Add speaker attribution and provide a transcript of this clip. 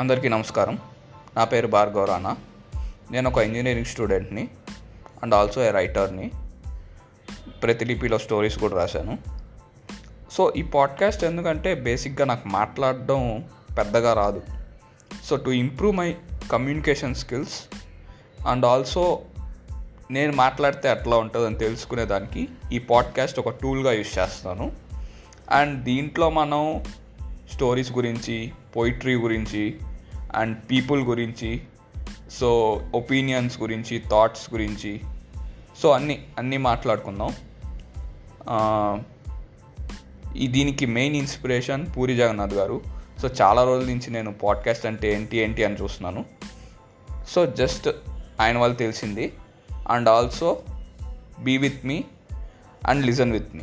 Speaker 1: అందరికీ నమస్కారం. నా పేరు భార్గవ రానా నేను ఒక ఇంజనీరింగ్ స్టూడెంట్ని అండ్ ఆల్సో ఏ రైటర్ని. ప్రతిలిపిలో స్టోరీస్ కూడా రాశాను. సో ఈ పాడ్కాస్ట్ ఎందుకంటే బేసిక్గా నాకు మాట్లాడడం పెద్దగా రాదు. So to improve my communication skills and also నేను మాట్లాడితే ఎట్లా ఉంటుందని తెలుసుకునేదానికి ఈ పాడ్కాస్ట్ ఒక టూల్గా యూస్ చేస్తాను. అండ్ దీంట్లో మనం స్టోరీస్ గురించి పోయిట్రీ గురించి అండ్ పీపుల్ గురించి సో ఒపీనియన్స్ గురించి థాట్స్ గురించి. సో అన్నీ అన్నీ మాట్లాడుకుందాం. ఈ దీనికి మెయిన్ ఇన్స్పిరేషన్ పూరి జగన్నాథ్ గారు. సో చాలా రోజుల నుంచి నేను పాడ్కాస్ట్ అంటే ఏంటి ఏంటి అని చూస్తున్నాను. సో జస్ట్ ఆయన వాళ్ళు తెలిసింది. And also be with me and listen with me.